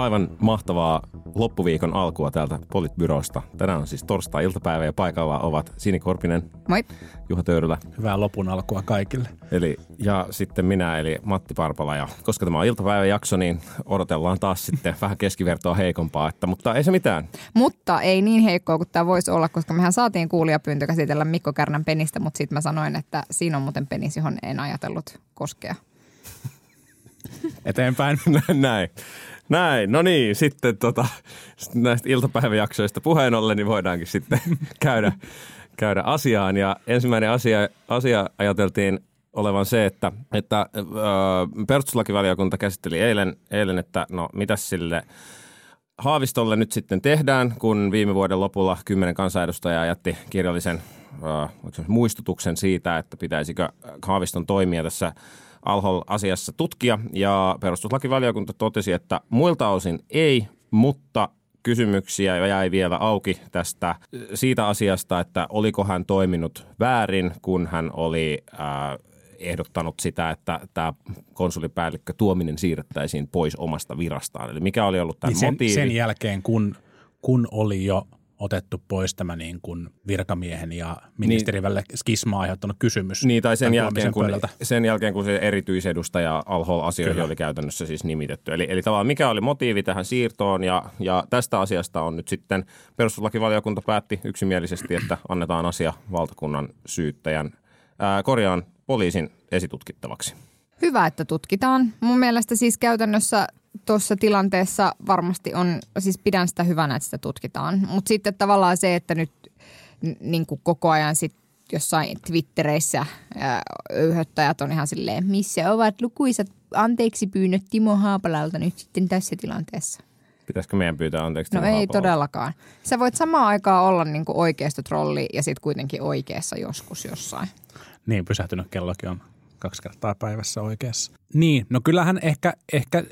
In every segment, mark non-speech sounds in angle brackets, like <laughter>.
Aivan mahtavaa loppuviikon alkua täältä Politbyrosta. Tänään on siis torstai-iltapäivä ja paikalla ovat Sini Korpinen, Moi. Juha Töyrylä Hyvää lopun alkua kaikille. eli, ja sitten minä eli Matti Parpala. Ja koska tämä on iltapäiväjakso, niin odotellaan taas sitten vähän keskivertoa heikompaa. Että, mutta ei se mitään. Mutta ei niin heikkoa kuin tämä voisi olla, koska mehän saatiin kuulijapyyntö käsitellä Mikko Kärnän penistä, mutta sitten mä sanoin, että siinä on muuten penis, johon en ajatellut koskea. Eteenpäin. <laughs> Näin. Näin, no niin, sitten tota, näistä iltapäiväjaksoista puheen ollen, niin voidaankin sitten <laughs> käydä, käydä asiaan. Ja ensimmäinen asia, asia ajateltiin olevan se, että, että ö, perustuslakivaliokunta käsitteli eilen, eilen, että no mitäs sille Haavistolle nyt sitten tehdään, kun viime vuoden lopulla kymmenen kansanedustajaa jätti kirjallisen äh, muistutuksen siitä, että pitäisikö Haaviston toimia tässä Alhol-asiassa tutkia. Ja perustuslakivaliokunta totesi, että muilta osin ei, mutta kysymyksiä jäi vielä auki tästä siitä asiasta, että oliko hän toiminut väärin, kun hän oli äh, ehdottanut sitä, että tämä konsulipäällikkö Tuominen siirrettäisiin pois omasta virastaan. Eli mikä oli ollut tämän Niin sen, motiivi? sen jälkeen, kun, kun oli jo otettu pois tämä niin kuin virkamiehen ja ministerin välillä skismaa aiheuttanut kysymys. Niin, tai sen jälkeen, kun, pöydältä. sen jälkeen, kun se erityisedustaja Alhol asioihin Kyllä. oli käytännössä siis nimitetty. Eli, eli tavallaan mikä oli motiivi tähän siirtoon ja, ja tästä asiasta on nyt sitten perustuslakivaliokunta päätti yksimielisesti, että annetaan asia valtakunnan syyttäjän, ää, korjaan poliisin esitutkittavaksi. Hyvä, että tutkitaan. Mun mielestä siis käytännössä tuossa tilanteessa varmasti on, siis pidän sitä hyvänä, että sitä tutkitaan. Mutta sitten tavallaan se, että nyt niin kuin koko ajan sit jossain Twittereissä ää, öyhöttäjät on ihan silleen, missä ovat lukuisat anteeksi pyynnöt Timo Haapalalta nyt sitten tässä tilanteessa. Pitäisikö meidän pyytää anteeksi? No ei Haapalalta? todellakaan. Sä voit samaan aikaan olla niin kuin oikeistotrolli ja sitten kuitenkin oikeassa joskus jossain. Niin, pysähtynyt kellokin on kaksi kertaa päivässä oikeassa. Niin, no kyllähän ehkä, ehkä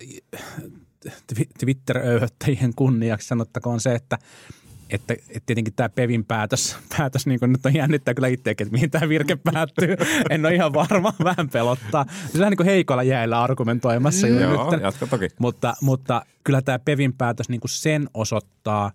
Twi- Twitter-öyhöttäjien kunniaksi sanottakoon se, että että, että tietenkin tämä Pevin päätös, päätös niin nyt on jännittää kyllä itseäkin, että mihin tämä virke päättyy. En ole ihan varma, vähän pelottaa. Se on vähän niin kuin heikolla jäillä argumentoimassa. Mm. jo Joo, nyt. jatka toki. Mutta, mutta kyllä tämä Pevin päätös niin kuin sen osoittaa,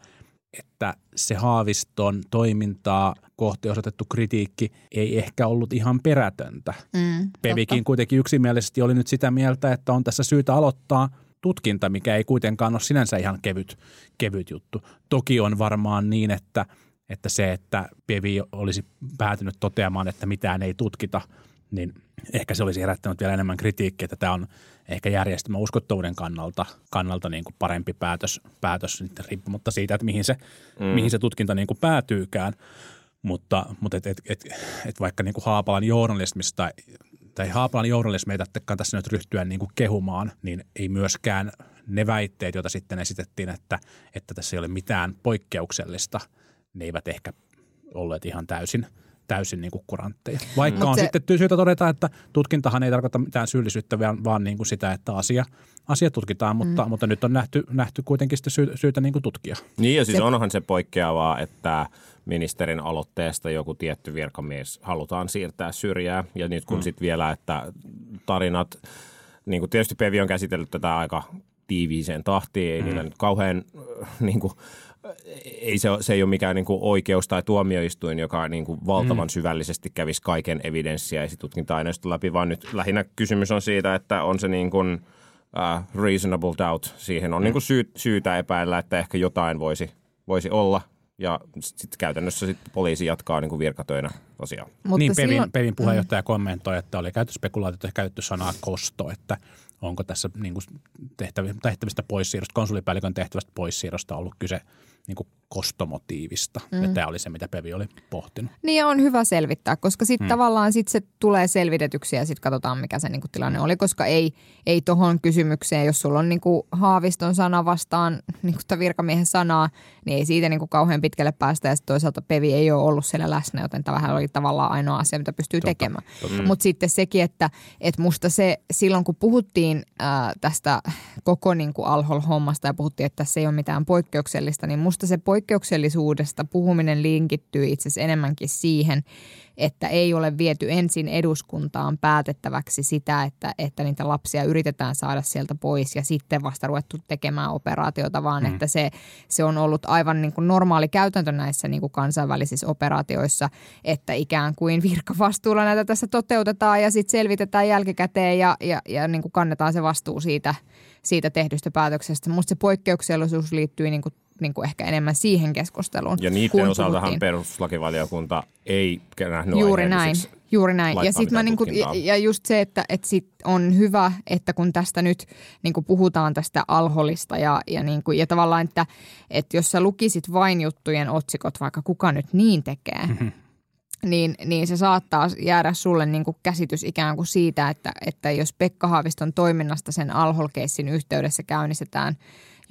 että se Haaviston toimintaa kohti osoitettu kritiikki ei ehkä ollut ihan perätöntä. Mm, Pevikin kuitenkin yksimielisesti oli nyt sitä mieltä, että on tässä syytä aloittaa tutkinta, mikä ei kuitenkaan ole sinänsä ihan kevyt, kevyt juttu. Toki on varmaan niin, että, että se, että Pevi olisi päätynyt toteamaan, että mitään ei tutkita, niin ehkä se olisi herättänyt vielä enemmän kritiikkiä, että tämä on ehkä järjestelmän uskottavuuden kannalta, kannalta niin kuin parempi päätös, päätös sitten riippumatta siitä, että mihin se, mm. mihin se tutkinta niin kuin päätyykään. Mutta, mutta et, et, et, et vaikka niin kuin Haapalan journalismista tai Haapalan journalismi ei tässä nyt ryhtyä niin kuin kehumaan, niin ei myöskään ne väitteet, joita sitten esitettiin, että, että tässä ei ole mitään poikkeuksellista, ne eivät ehkä olleet ihan täysin, täysin niin kuin kurantteja. Vaikka Mut on se- sitten syytä todeta, että tutkintahan ei tarkoita mitään syyllisyyttä, vaan, vaan niin kuin sitä, että asia, asia tutkitaan, mutta, mm. mutta nyt on nähty, nähty kuitenkin sitten sy, syytä niin kuin tutkia. Niin ja siis Se- onhan se poikkeavaa, että ministerin aloitteesta joku tietty virkamies halutaan siirtää syrjää. Ja nyt kun mm. sitten vielä, että tarinat, niin kuin tietysti Pevi on käsitellyt tätä aika tiiviiseen tahtiin, ei mm. niillä nyt kauhean, äh, niin kuin, ei se, ole- se ei ole mikään niin kuin oikeus tai tuomioistuin, joka niin kuin valtavan mm. syvällisesti kävisi kaiken evidenssiä ja esitutkinta-aineiston läpi, vaan nyt lähinnä kysymys on siitä, että on se niin kuin, uh, reasonable doubt. Siihen on mm. niin kuin syy, syytä epäillä, että ehkä jotain voisi, voisi olla. Ja sitten käytännössä sit poliisi jatkaa niin kuin virkatöinä tosiaan. Mutta niin Pevin, silloin, Pevin puheenjohtaja mm. kommentoi, että oli käytetty spekulaatiota ja käytetty sanaa kosto, että onko tässä niin kuin tehtävi- tehtävistä poissiirrosta, konsulipäällikön tehtävästä poissiirrosta ollut kyse, niin kuin kostomotiivista. Mm. Ja tämä oli se, mitä Pevi oli pohtinut. Niin ja on hyvä selvittää, koska sitten hmm. tavallaan sit se tulee selvitetyksi ja sitten katsotaan, mikä se niinku tilanne oli, koska ei, ei tuohon kysymykseen, jos sulla on niinku Haaviston sana vastaan <laughs> niinku virkamiehen sanaa, niin ei siitä niinku kauhean pitkälle päästä ja sitten toisaalta Pevi ei ole ollut siellä läsnä, joten tämä oli tavallaan ainoa asia, mitä pystyy totta, tekemään. Mutta sitten sekin, että et musta se silloin kun puhuttiin ää, tästä koko niinku Alhol-hommasta ja puhuttiin, että se ei ole mitään poikkeuksellista, niin musta se poikkeuksellisuudesta puhuminen linkittyy itse asiassa enemmänkin siihen, että ei ole viety ensin eduskuntaan päätettäväksi sitä, että, että niitä lapsia yritetään saada sieltä pois ja sitten vasta ruvettu tekemään operaatiota, vaan mm. että se, se on ollut aivan niin kuin normaali käytäntö näissä niin kuin kansainvälisissä operaatioissa, että ikään kuin virkavastuulla näitä tässä toteutetaan ja sitten selvitetään jälkikäteen ja, ja, ja niin kuin kannetaan se vastuu siitä, siitä tehdystä päätöksestä. Minusta se poikkeuksellisuus liittyy niin kuin niin kuin ehkä enemmän siihen keskusteluun. Ja niiden osaltahan perustuslakivaliokunta ei nähnyt Juuri näin, juuri näin. Ja, sit mä niin kuin, ja just se, että, että sit on hyvä, että kun tästä nyt niin kuin puhutaan tästä alholista ja, ja, niin kuin, ja tavallaan, että, että jos sä lukisit vain juttujen otsikot, vaikka kuka nyt niin tekee, mm-hmm. niin, niin se saattaa jäädä sulle niin kuin käsitys ikään kuin siitä, että, että jos Pekka Haaviston toiminnasta sen alholkeissin yhteydessä käynnistetään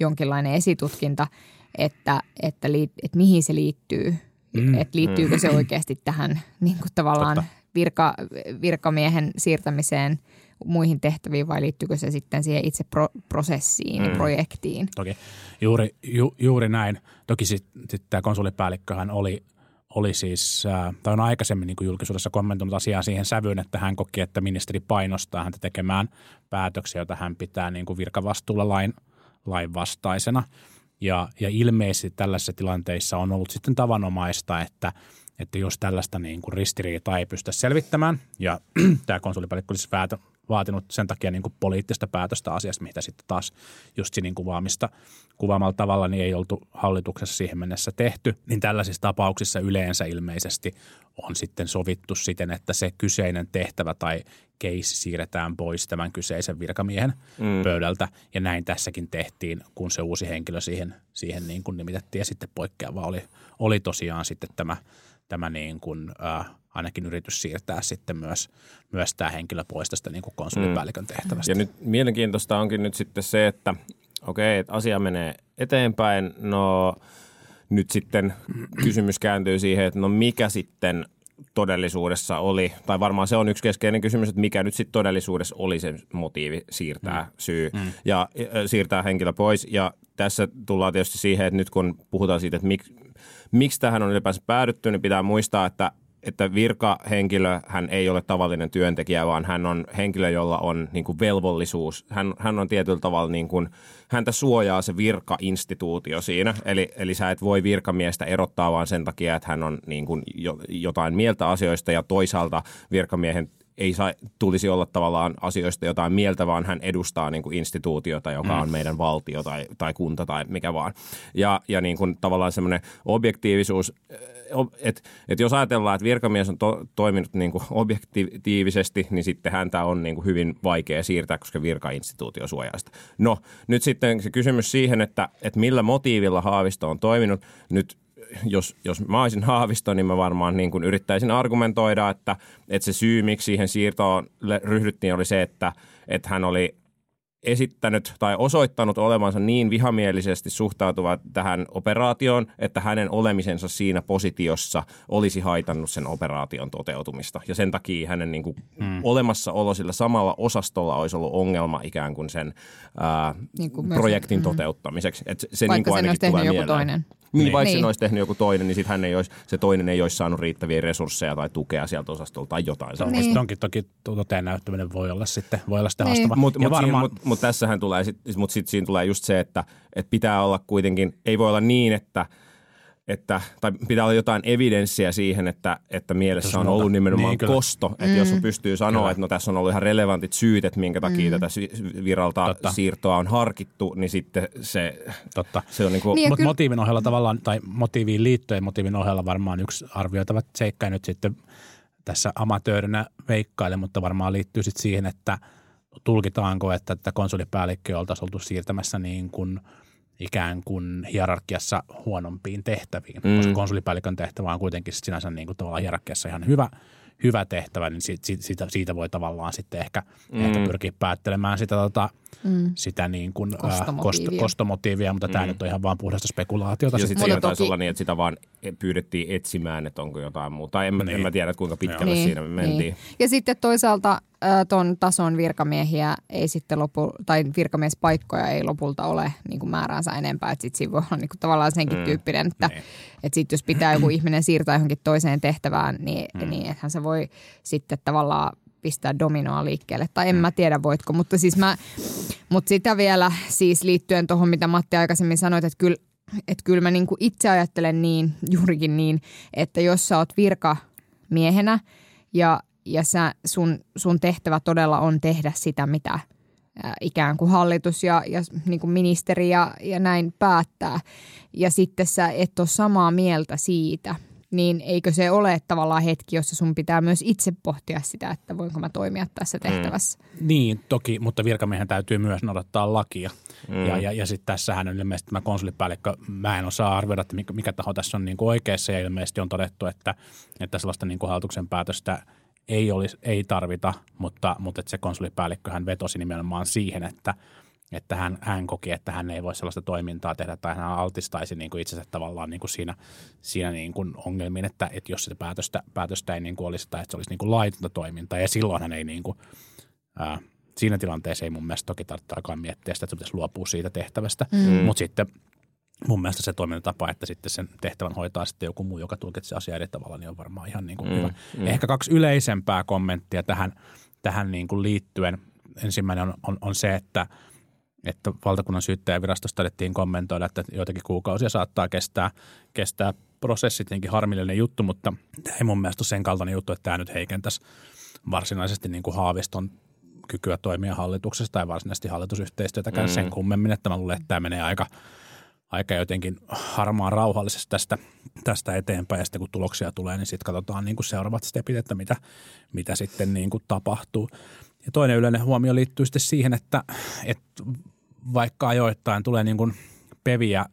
jonkinlainen esitutkinta – että, että, liit, että mihin se liittyy. Mm, että liittyykö mm. se oikeasti tähän niin kuin tavallaan virka, virkamiehen siirtämiseen muihin tehtäviin vai liittyykö se sitten siihen itse pro, prosessiin mm. ja projektiin? Toki juuri, ju, juuri näin. Toki sitten sit tämä konsulipäällikköhän oli, oli siis, äh, tai on aikaisemmin niin kuin julkisuudessa kommentoinut asiaa siihen sävyyn, että hän koki, että ministeri painostaa häntä tekemään päätöksiä, joita hän pitää niin kuin virkavastuulla lain, lain vastaisena – ja, ja ilmeisesti tällaisissa tilanteissa on ollut sitten tavanomaista, että, että jos tällaista niin kuin ristiriitaa ei pystytä selvittämään, ja <clears throat> tämä konsulipäällikkö olisi vaatinut sen takia niin kuin poliittista päätöstä asiasta, mitä sitten taas just niin kuvaamista kuvaamalla tavalla niin ei oltu hallituksessa siihen mennessä tehty, niin tällaisissa tapauksissa yleensä ilmeisesti on sitten sovittu siten, että se kyseinen tehtävä tai case siirretään pois tämän kyseisen virkamiehen mm. pöydältä. Ja näin tässäkin tehtiin, kun se uusi henkilö siihen, siihen niin kuin nimitettiin. Ja sitten poikkeava oli, oli tosiaan sitten tämä, tämä niin kuin, äh, ainakin yritys siirtää sitten myös, myös tämä henkilö pois tästä niin kuin konsulipäällikön mm. tehtävästä. Ja nyt mielenkiintoista onkin nyt sitten se, että okei, että asia menee eteenpäin. No nyt sitten kysymys kääntyy siihen, että no mikä sitten todellisuudessa oli, tai varmaan se on yksi keskeinen kysymys, että mikä nyt sitten todellisuudessa oli se motiivi siirtää mm. syy mm. ja äh, siirtää henkilö pois. Ja tässä tullaan tietysti siihen, että nyt kun puhutaan siitä, että mik, miksi tähän on ylipäänsä päädytty, niin pitää muistaa, että että virkahenkilö, hän ei ole tavallinen työntekijä, vaan hän on henkilö, jolla on niin kuin velvollisuus. Hän, hän on tietyllä tavalla, niin kuin, häntä suojaa se virkainstituutio siinä. Eli, eli sä et voi virkamiestä erottaa vaan sen takia, että hän on niin kuin jotain mieltä asioista ja toisaalta virkamiehen ei saa, tulisi olla tavallaan asioista jotain mieltä, vaan hän edustaa niin kuin instituutiota, joka on mm. meidän valtio tai, tai kunta tai mikä vaan. Ja, ja niin kuin tavallaan semmoinen objektiivisuus, että et jos ajatellaan, että virkamies on to, toiminut niin kuin objektiivisesti, niin sitten häntä on niin kuin hyvin vaikea siirtää, koska virkainstituutio suojaa sitä. No, nyt sitten se kysymys siihen, että, että millä motiivilla Haavisto on toiminut. Nyt jos, jos mä olisin Haavisto, niin mä varmaan niin kuin yrittäisin argumentoida, että, että se syy, miksi siihen siirtoon ryhdyttiin, oli se, että, että hän oli esittänyt tai osoittanut olevansa niin vihamielisesti suhtautuva tähän operaatioon, että hänen olemisensa siinä positiossa olisi haitannut sen operaation toteutumista. Ja sen takia hänen niin kuin hmm. olemassaolo sillä samalla osastolla olisi ollut ongelma ikään kuin sen ää, niin kuin projektin myös, hmm. toteuttamiseksi. Et se Vaikka niin kuin sen olisi tehnyt joku toinen. Niin, niin, vaikka niin. sen olisi tehnyt joku toinen, niin sit hän ei olisi, se toinen ei olisi saanut riittäviä resursseja tai tukea sieltä osastolta tai jotain. No, niin. Onkin toki toteen näyttäminen voi olla sitten, voi olla sitten niin. haastava. Mutta mut, varmaan... mut, mut tässähän tulee, sit, mut sit siinä tulee just se, että, että pitää olla kuitenkin, ei voi olla niin, että – että, tai pitää olla jotain evidenssiä siihen, että, että mielessä on ollut nimenomaan niin, kosto. Että mm. jos pystyy sanoa, kyllä. että no tässä on ollut ihan relevantit syyt, että minkä takia mm. tätä viralta Totta. siirtoa on harkittu, niin sitten se, Totta. se on niin kuin... Niin, Mutta motiivin ohella tavallaan, tai motiiviin liittyen motiivin ohella varmaan yksi arvioitava seikka nyt sitten tässä amatöörinä veikkaile, mutta varmaan liittyy sitten siihen, että tulkitaanko, että tätä konsulipäällikköä oltaisiin oltu siirtämässä niin kuin – ikään kuin hierarkiassa huonompiin tehtäviin, mm. koska konsulipäällikön tehtävä on kuitenkin sit sinänsä niin kuin tavallaan hierarkiassa ihan hyvä, hyvä tehtävä, niin siitä, siitä, siitä voi tavallaan sitten ehkä, mm. ehkä pyrkiä päättelemään sitä, tota, mm. sitä niin kuin, Kostomotiivia. kosto, kostomotiivia, mutta tämä nyt on ihan vaan puhdasta spekulaatiota. Ja sit sitten siinä taisi toki- olla niin, että sitä vaan pyydettiin etsimään, että onko jotain muuta. En, mä- Niin. en mä tiedä, että kuinka pitkälle siinä mentiin. Niin. Ja sitten toisaalta ton tason virkamiehiä ei sitten lopu, tai virkamiespaikkoja ei lopulta ole niin kuin määräänsä enempää. Että sitten siinä voi olla niin kuin tavallaan senkin mm. tyyppinen, että Niin. et sitten jos pitää joku <clears throat> ihminen siirtää johonkin toiseen tehtävään, niin, mm. niin ethän se voi sitten tavallaan pistää dominoa liikkeelle. Tai en mä tiedä voitko, mutta siis mä, mutta sitä vielä siis liittyen tuohon, mitä Matti aikaisemmin sanoit, että kyllä, että kyllä mä niinku itse ajattelen niin, juurikin niin, että jos sä oot virkamiehenä ja, ja sä, sun, sun tehtävä todella on tehdä sitä, mitä ää, ikään kuin hallitus ja, ja niin kuin ministeri ja, ja näin päättää. Ja sitten sä et ole samaa mieltä siitä, niin eikö se ole tavallaan hetki, jossa sun pitää myös itse pohtia sitä, että voinko mä toimia tässä tehtävässä. Niin, toki, mutta virkamiehen täytyy myös noudattaa lakia. Mm. Ja, ja, ja sitten tässähän on ilmeisesti tämä konsulipäällikkö, mä en osaa arvioida, että mikä, mikä taho tässä on niin kuin oikeassa ja ilmeisesti on todettu, että, että sellaista niin kuin hallituksen päätöstä ei, olisi, ei tarvita, mutta, mutta että se konsulipäällikkö hän vetosi nimenomaan siihen, että, että hän, hän koki, että hän ei voi sellaista toimintaa tehdä tai hän altistaisi niin kuin itsensä tavallaan niin kuin siinä, siinä niin kuin ongelmiin, että, että jos sitä päätöstä, päätöstä ei niin kuin olisi tai että se olisi niin kuin laitonta toimintaa ja silloin hän ei niin kuin, ää, siinä tilanteessa ei mun mielestä toki tarvitse alkaa miettiä sitä, että se pitäisi luopua siitä tehtävästä, mm. mutta sitten mun mielestä se toimintatapa, että sitten sen tehtävän hoitaa sitten joku muu, joka tulkitsee asiaa eri tavalla, niin on varmaan ihan niin kuin mm. hyvä. Mm. Ehkä kaksi yleisempää kommenttia tähän, tähän niin kuin liittyen. Ensimmäinen on, on, on se, että että valtakunnan syyttäjävirastosta taidettiin kommentoida, että joitakin kuukausia saattaa kestää, kestää prosessit, tietenkin harmillinen juttu, mutta tämä ei mun mielestä ole sen kaltainen juttu, että tämä nyt heikentäisi varsinaisesti niin kuin Haaviston kykyä toimia hallituksessa tai varsinaisesti hallitusyhteistyötäkään mm. sen kummemmin, että mä luulen, että tämä menee aika, aika jotenkin harmaan rauhallisesti tästä, tästä eteenpäin ja sitten kun tuloksia tulee, niin sitten katsotaan niin kuin seuraavat stepit, että mitä, mitä sitten niin kuin tapahtuu. Ja toinen yleinen huomio liittyy sitten siihen, että, että vaikka ajoittain tulee niin kuin peviä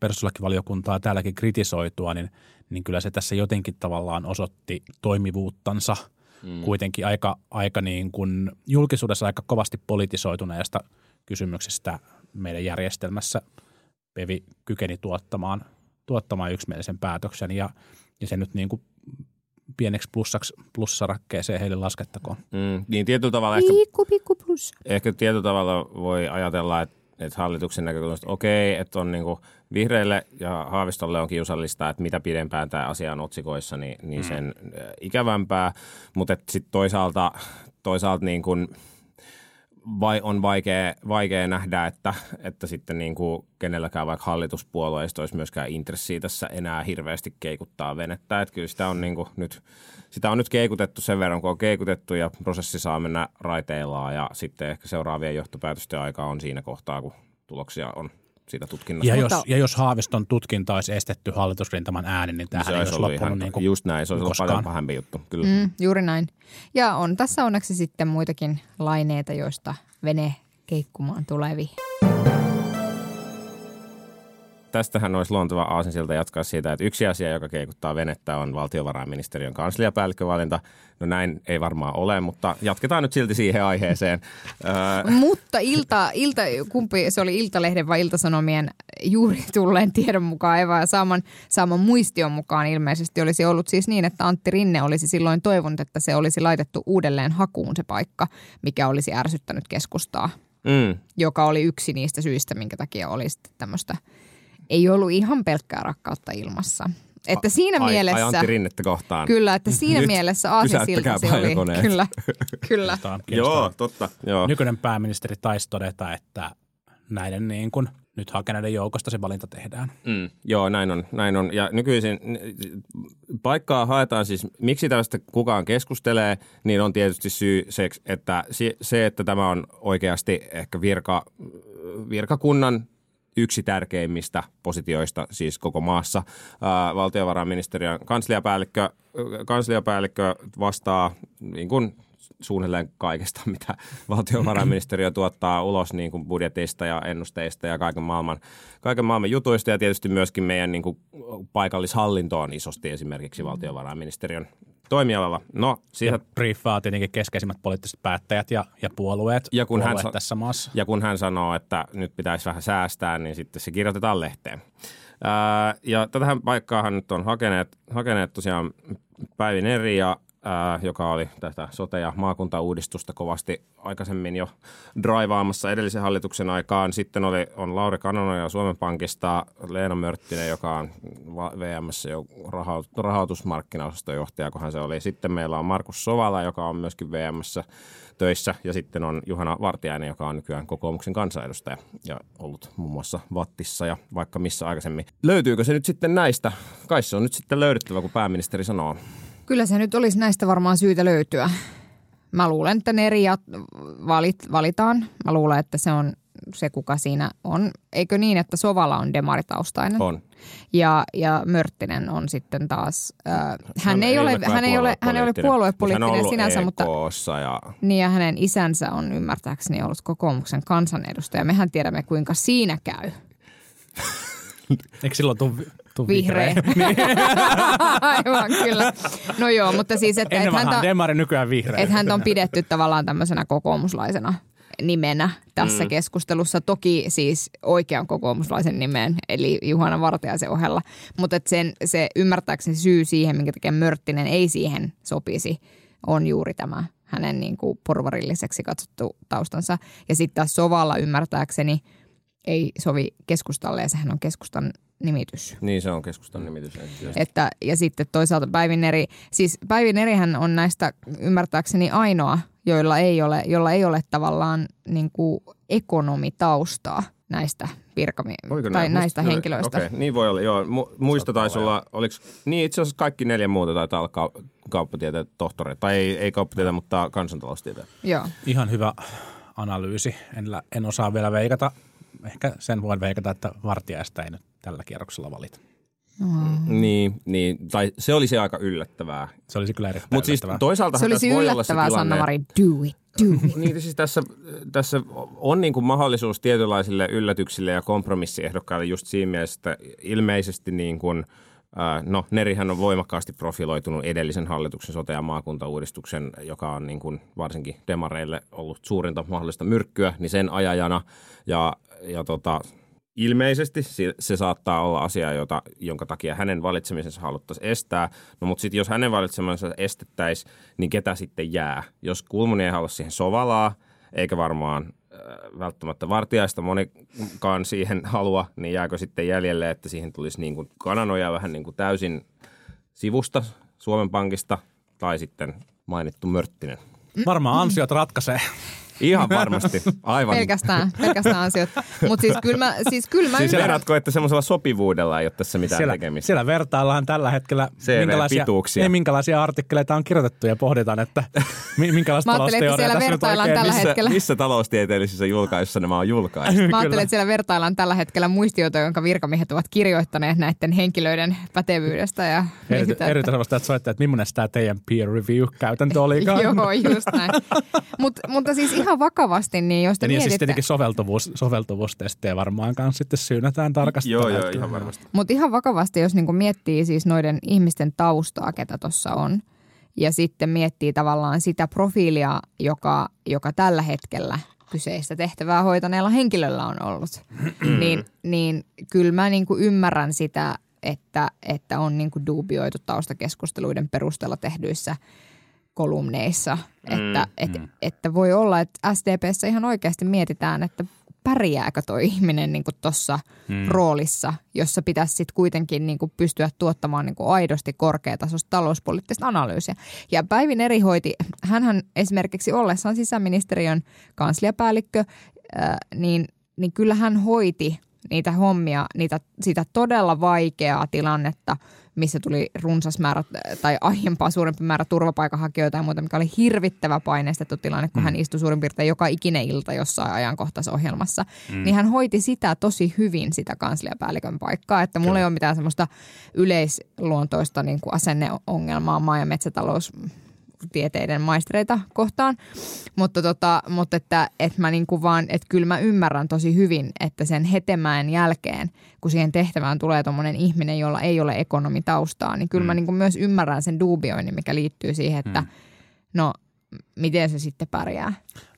perustuslakivaliokuntaa täälläkin kritisoitua, niin, niin kyllä se tässä jotenkin tavallaan osoitti toimivuuttansa mm. kuitenkin aika, aika niin kuin julkisuudessa aika kovasti politisoituneesta kysymyksestä meidän järjestelmässä Pevi kykeni tuottamaan, tuottamaan yksimielisen päätöksen ja, ja se nyt niin kuin pieneksi plussaksi plussarakkeeseen heille laskettakoon. Mm, niin tietyllä tavalla ehkä, Pikku, pikku plus. ehkä tietyllä tavalla voi ajatella, että, että hallituksen näkökulmasta okei, että on niin kuin vihreille ja Haavistolle on kiusallista, että mitä pidempään tämä asia on otsikoissa, niin, niin sen mm. ikävämpää, mutta sitten toisaalta, toisaalta niin kuin – vai on vaikea, vaikea nähdä, että, että sitten niin kuin kenelläkään vaikka hallituspuolueista olisi myöskään intressiä tässä enää hirveästi keikuttaa venettä. Että kyllä sitä on, niin kuin nyt, sitä on nyt keikutettu sen verran, kun on keikutettu ja prosessi saa mennä raiteillaan ja sitten ehkä seuraavien johtopäätösten aika on siinä kohtaa, kun tuloksia on siitä tutkinnasta. Ja jos, Mutta- ja jos Haaviston tutkinta olisi estetty hallitusrintaman äänin, niin tämähän se ei olisi ollut loppunut ihan, niin kuin just näin, se olisi ollut koskaan. paljon pahempi juttu. Kyllä. Mm, juuri näin. Ja on tässä onneksi sitten muitakin laineita, joista vene keikkumaan tulevi. Tästähän olisi luonteva aasinsilta jatkaa siitä, että yksi asia, joka keikuttaa venettä, on valtiovarainministeriön kansliapäällikkövalinta. No näin ei varmaan ole, mutta jatketaan nyt silti siihen aiheeseen. <laughs> Mutta ilta, ilta, kumpi se oli Iltalehden vai Iltasanomien juuri tulleen tiedon mukaan Eva ja saaman, saaman muistion mukaan ilmeisesti olisi ollut siis niin, että Antti Rinne olisi silloin toivonut, että se olisi laitettu uudelleen hakuun se paikka, mikä olisi ärsyttänyt keskustaa, mm, joka oli yksi niistä syistä, minkä takia oli sitten tämmöistä, ei ollut ihan pelkkää rakkautta ilmassa. Että siinä ai, mielessä... Ai Antti Rinnettä kohtaan. Kyllä, että siinä Nyt mielessä aasinsilta pysäyttäkää se oli. Kyllä, kyllä. Joo, totta. Joo. Nykyinen pääministeri taisi todeta, että näiden niin kuin nyt hakeneiden joukosta se valinta tehdään. Mm, joo, näin on, näin on. Ja nykyisin paikkaa haetaan siis, miksi tästä kukaan keskustelee, niin on tietysti syy se, että si- se, että tämä on oikeasti ehkä virka, virkakunnan yksi tärkeimmistä positioista siis koko maassa. Ää, valtiovarainministeriön kansliapäällikkö, kansliapäällikkö vastaa niin kuin suunnilleen kaikesta, <laughs> mitä valtiovarainministeriö tuottaa ulos niin kuin budjetista ja ennusteista ja kaiken maailman, kaiken maailman jutuista ja tietysti myöskin meidän niin kuin paikallishallinto on isosti esimerkiksi valtiovarainministeriön toimialalla. No, Ja siihen, briefaa tietenkin keskeisimmät poliittiset päättäjät ja, ja puolueet, Ja kun hän puolueet sa- tässä maassa. ja kun hän sanoo, että nyt pitäisi vähän säästää, niin sitten se kirjoitetaan lehteen. Ää, ja tätähän paikkaahan nyt on hakeneet, hakeneet tosiaan Päivi Neri, ja, ää, joka oli tätä sote- ja maakuntauudistusta kovasti aikaisemmin jo draivaamassa edellisen hallituksen aikaan. Sitten oli, on Lauri Kanonoja Suomen Pankista, Leena Mörttinen, joka on VMssä jo rahoit- rahoitusmarkkinaosaston johtaja, kun hän se oli. Sitten meillä on Markus Sovala, joka on myöskin VMssä töissä, ja sitten on Juhana Vartiainen, joka on nykyään kokoomuksen kansanedustaja ja ollut muun muassa Vattissa ja vaikka missä aikaisemmin. Löytyykö se nyt sitten näistä? Kai se on nyt sitten löydettävä, kun pääministeri sanoo. Kyllä se nyt olisi näistä varmaan syytä löytyä. Mä luulen, että ne eri valit, valitaan. Mä luulen, että se on se, kuka siinä on. Eikö niin, että Sovala on demaritaustainen? On. Ja, ja Mörttinen on sitten taas, äh, hän, Hän ei ole, hän ei ole, hän ei ole puoluepoliittinen Hän on sinänsä, mutta EK:ssa ja niin ja hänen isänsä on ymmärtääkseni ollut kokoomuksen kansanedustaja. Mehän tiedämme, kuinka siinä käy. Eikö silloin tuu, tuu Vihreä. <laughs> Aivan, kyllä. No joo, mutta siis, että Ennen et häntä, demari, nykyään vihreä. että häntä on pidetty tavallaan tämmöisenä kokoomuslaisena nimenä tässä mm. keskustelussa. Toki siis oikean kokoomuslaisen nimeen, eli Juhana Vartiaisen ohella. Mutta sen, se ymmärtääkseni syy siihen, minkä takia Mörttinen ei siihen sopisi, on juuri tämä hänen niin kuin porvarilliseksi katsottu taustansa. Ja sitten taas Sovalla ymmärtääkseni ei sovi keskustalle ja sehän on keskustan nimitys. niin se on keskustan nimitys. Että, ja sitten toisaalta Päivin eri, siis Päivin erihän on näistä ymmärtääkseni ainoa, joilla ei ole, jolla ei ole tavallaan niin kuin ekonomitaustaa näistä virkami- tai näin? näistä Musta- henkilöistä. Okei, niin voi olla, joo. Mu- muista taisi olla, oliko, niin itse asiassa kaikki neljä muuta taitaa olla kau- kauppatieteen tohtoreita. Tai ei, ei kauppatieteen, mutta kansantaloustieteen. Joo. Ihan hyvä analyysi. En, lä- en osaa vielä veikata. Ehkä sen voin veikata, että vartijaista ei nyt tällä kierroksella valita. Niin, niin, tai se olisi aika yllättävää. Se olisi kyllä erittäin Mutta siis yllättävää. toisaalta Se olisi voi olla se yllättävää, tilanne, Sanna-Mari. Do it, do it. Niin siis tässä, tässä on niin kuin mahdollisuus tietynlaisille yllätyksille ja kompromissiehdokkaille just siinä mielessä, että ilmeisesti niin kuin, ää, no Nerihän on voimakkaasti profiloitunut edellisen hallituksen sote- ja maakuntauudistuksen, joka on niin kuin varsinkin demareille ollut suurinta mahdollista myrkkyä, niin sen ajajana ja, ja tota, Ilmeisesti se, saattaa olla asia, jota, jonka takia hänen valitsemisensa haluttaisiin estää. No mutta sitten jos hänen valitsemansa estettäisiin, niin ketä sitten jää? Jos Kulmuni ei halua siihen sovalaa, eikä varmaan äh, välttämättä vartijaista monikaan siihen halua, niin jääkö sitten jäljelle, että siihen tulisi niin kuin kananoja vähän niin kuin täysin sivusta Suomen Pankista tai sitten mainittu Mörttinen. Varmaan ansiot ratkaisee. Ihan varmasti, aivan. Pelkästään, pelkästään asiat. Mutta siis kyllä mä, siis kyllä mä Siis ymmärrän. verratko, että semmoisella sopivuudella ei ole tässä mitään Siellä, tekemistä? siellä vertaillaan tällä hetkellä, CV-pituuksia. ei, minkälaisia artikkeleita on kirjoitettu ja pohditaan, että mi- <laughs> minkälaista Mä ajattelin, että talousteoriaa siellä tässä nyt vertaillaan oikein tällä missä, hetkellä. missä taloustieteellisissä julkaisuissa nämä on julkaistu? Mä ajattelen, että siellä vertaillaan tällä hetkellä muistioita, jonka virkamiehet ovat kirjoittaneet näiden henkilöiden pätevyydestä. Ja Erity, mietitään, erityisen sellaista, että soittaa, että millainen tämä teidän peer review-käytäntö olikaan. <laughs> Joo, just näin. Mut, mutta siis ihan vakavasti, niin jos te Ja niin, ja siis mietitte, tietenkin soveltuvuus, soveltuvuustestejä varmaan kanssa sitten syynätään tarkasti. joo, joo, ihan varmasti. mutta ihan vakavasti, jos niinku miettii siis noiden ihmisten taustaa, ketä tuossa on, ja sitten miettii tavallaan sitä profiilia, joka, joka tällä hetkellä kyseistä tehtävää hoitaneella henkilöllä on ollut, <clears throat> niin, niin kyllä mä niinku ymmärrän sitä, että, että on niinku dubioitu taustakeskusteluiden perusteella tehdyissä kolumneissa, että, et, että voi olla, että SDPssä ihan oikeasti mietitään, että pärjääkö toi ihminen niin tuossa mm. roolissa, jossa pitäisi sitten kuitenkin niin kuin pystyä tuottamaan niin kuin aidosti korkeatasoista talouspoliittista analyysiä. Ja Päivin eri hoiti, hänhän esimerkiksi ollessaan sisäministeriön kansliapäällikkö, ää, niin, niin kyllä hän hoiti niitä hommia, niitä, sitä todella vaikeaa tilannetta, missä tuli runsas määrä tai aiempaa suurempi määrä turvapaikanhakijoita ja muuta, mikä oli hirvittävä paineistettu tilanne, kun mm. hän istui suurin piirtein joka ikinen ilta jossain ajankohtaisohjelmassa. Mm. Niin hän hoiti sitä tosi hyvin, sitä kansliapäällikön paikkaa, että mulla ei ole mitään semmoista yleisluontoista niin kuin asenneongelmaa maa- ja metsätalous tieteiden maistereita kohtaan. Mutta, tota, mutta että, että mä niin kuin vaan, että kyllä mä ymmärrän tosi hyvin, että sen hetemäen jälkeen, kun siihen tehtävään tulee tuommoinen ihminen, jolla ei ole ekonomitaustaa, niin kyllä mm. mä niin kuin myös ymmärrän sen duubioinnin, mikä liittyy siihen, että mm. no miten se sitten pärjää.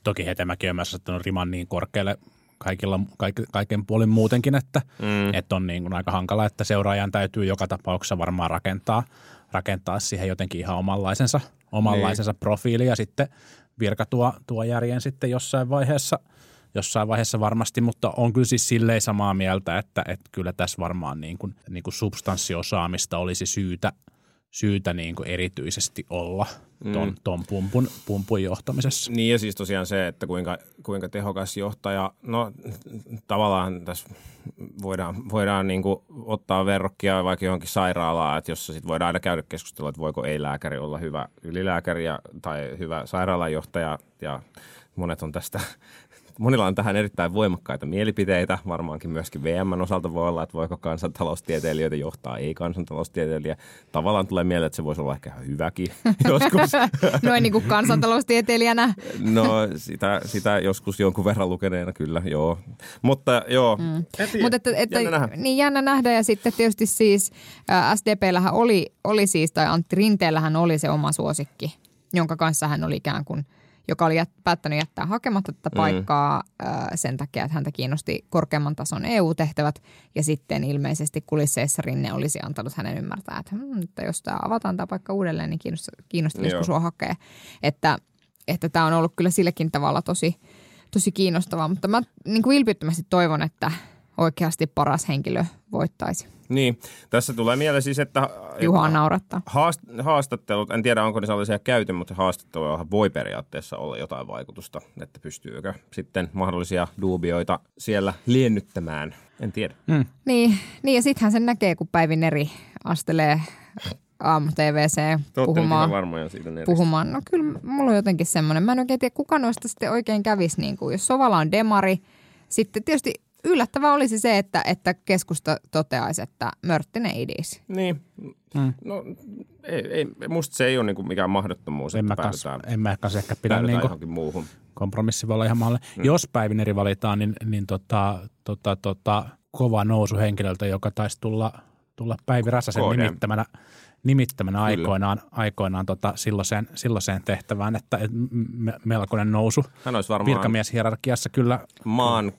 Toki Hetemäki on myös asettanut riman niin korkealle kaikilla, kaik, kaiken puolin muutenkin, että, mm. että on niin kuin aika hankala, että seuraajan täytyy joka tapauksessa varmaan rakentaa, rakentaa siihen jotenkin ihan omanlaisensa, omanlaisensa niin. profiili ja sitten virka tuo, tuo järjen sitten jossain vaiheessa, jossain vaiheessa varmasti, mutta on kyllä siis silleen samaa mieltä, että, että kyllä tässä varmaan niin kuin, niin kuin substanssiosaamista olisi syytä – syytä niin kuin erityisesti olla ton, mm. ton pumpun, pumpun johtamisessa. Niin ja siis tosiaan se, että kuinka, kuinka tehokas johtaja, no tavallaan tässä voidaan, voidaan niin kuin ottaa verrokkia vaikka johonkin sairaalaan, että jossa sit voidaan aina käydä keskustelua, että voiko ei-lääkäri olla hyvä ylilääkäri ja, tai hyvä sairaalajohtaja ja monet on tästä monilla on tähän erittäin voimakkaita mielipiteitä. Varmaankin myöskin VM osalta voi olla, että voiko kansantaloustieteilijöitä johtaa ei kansantaloustieteilijä. Tavallaan tulee mieleen, että se voisi olla ehkä ihan hyväkin <laughs> joskus. Noin niin kuin kansantaloustieteilijänä. no sitä, sitä joskus jonkun verran lukeneena kyllä, joo. Mutta joo. Mm. Mutta että, että, jännä nähdä. Niin jännä nähdä ja sitten tietysti siis äh, SDPllähän oli, oli siis, tai Antti Rinteellähän oli se oma suosikki, jonka kanssa hän oli ikään kuin – joka oli jät, päättänyt jättää hakematta tätä mm. paikkaa mm. sen takia, että häntä kiinnosti korkeamman tason EU-tehtävät. Ja sitten ilmeisesti kulisseissa Rinne olisi antanut hänen ymmärtää, että, hmm, että jos tämä avataan tämä paikka uudelleen, niin kiinnostaisiko sua hakea. Että, että tämä on ollut kyllä silläkin tavalla tosi, tosi kiinnostavaa, mutta mä niin kuin vilpittömästi toivon, että oikeasti paras henkilö voittaisi. Niin, tässä tulee mieleen siis, että... Juha naurattaa. Haast, haastattelut, en tiedä onko ne sellaisia käyty, mutta haastatteluja voi periaatteessa olla jotain vaikutusta, että pystyykö sitten mahdollisia duubioita siellä liennyttämään. En tiedä. Mm. Niin, niin, ja sittenhän sen näkee, kun Päivin eri astelee aamu TVC puhumaan. varmoja siitä puhumaan. No kyllä mulla on jotenkin semmoinen. Mä en oikein tiedä, kuka noista sitten oikein kävisi. Niin kuin, jos Sovala on demari, sitten tietysti yllättävää olisi se, että, että keskusta toteaisi, että Mörttinen idis. Niin. Hmm. No, ei, ei, musta se ei ole niinku mikään mahdottomuus, en että päädytään, en mä kanssa ehkä pidä niinku muuhun. Kompromissi voi olla ihan maalle. Hmm. Jos Päivineri valitaan, niin, niin tota, tota, tota, kova nousu henkilöltä, joka taisi tulla, tulla Päivi Räsäsen nimittämänä – nimittämänä aikoinaan, aikoinaan tota, silloiseen, silloiseen tehtävään, että et me, melkoinen nousu Hän olisi varmaan virkamieshierarkiassa kyllä. Maan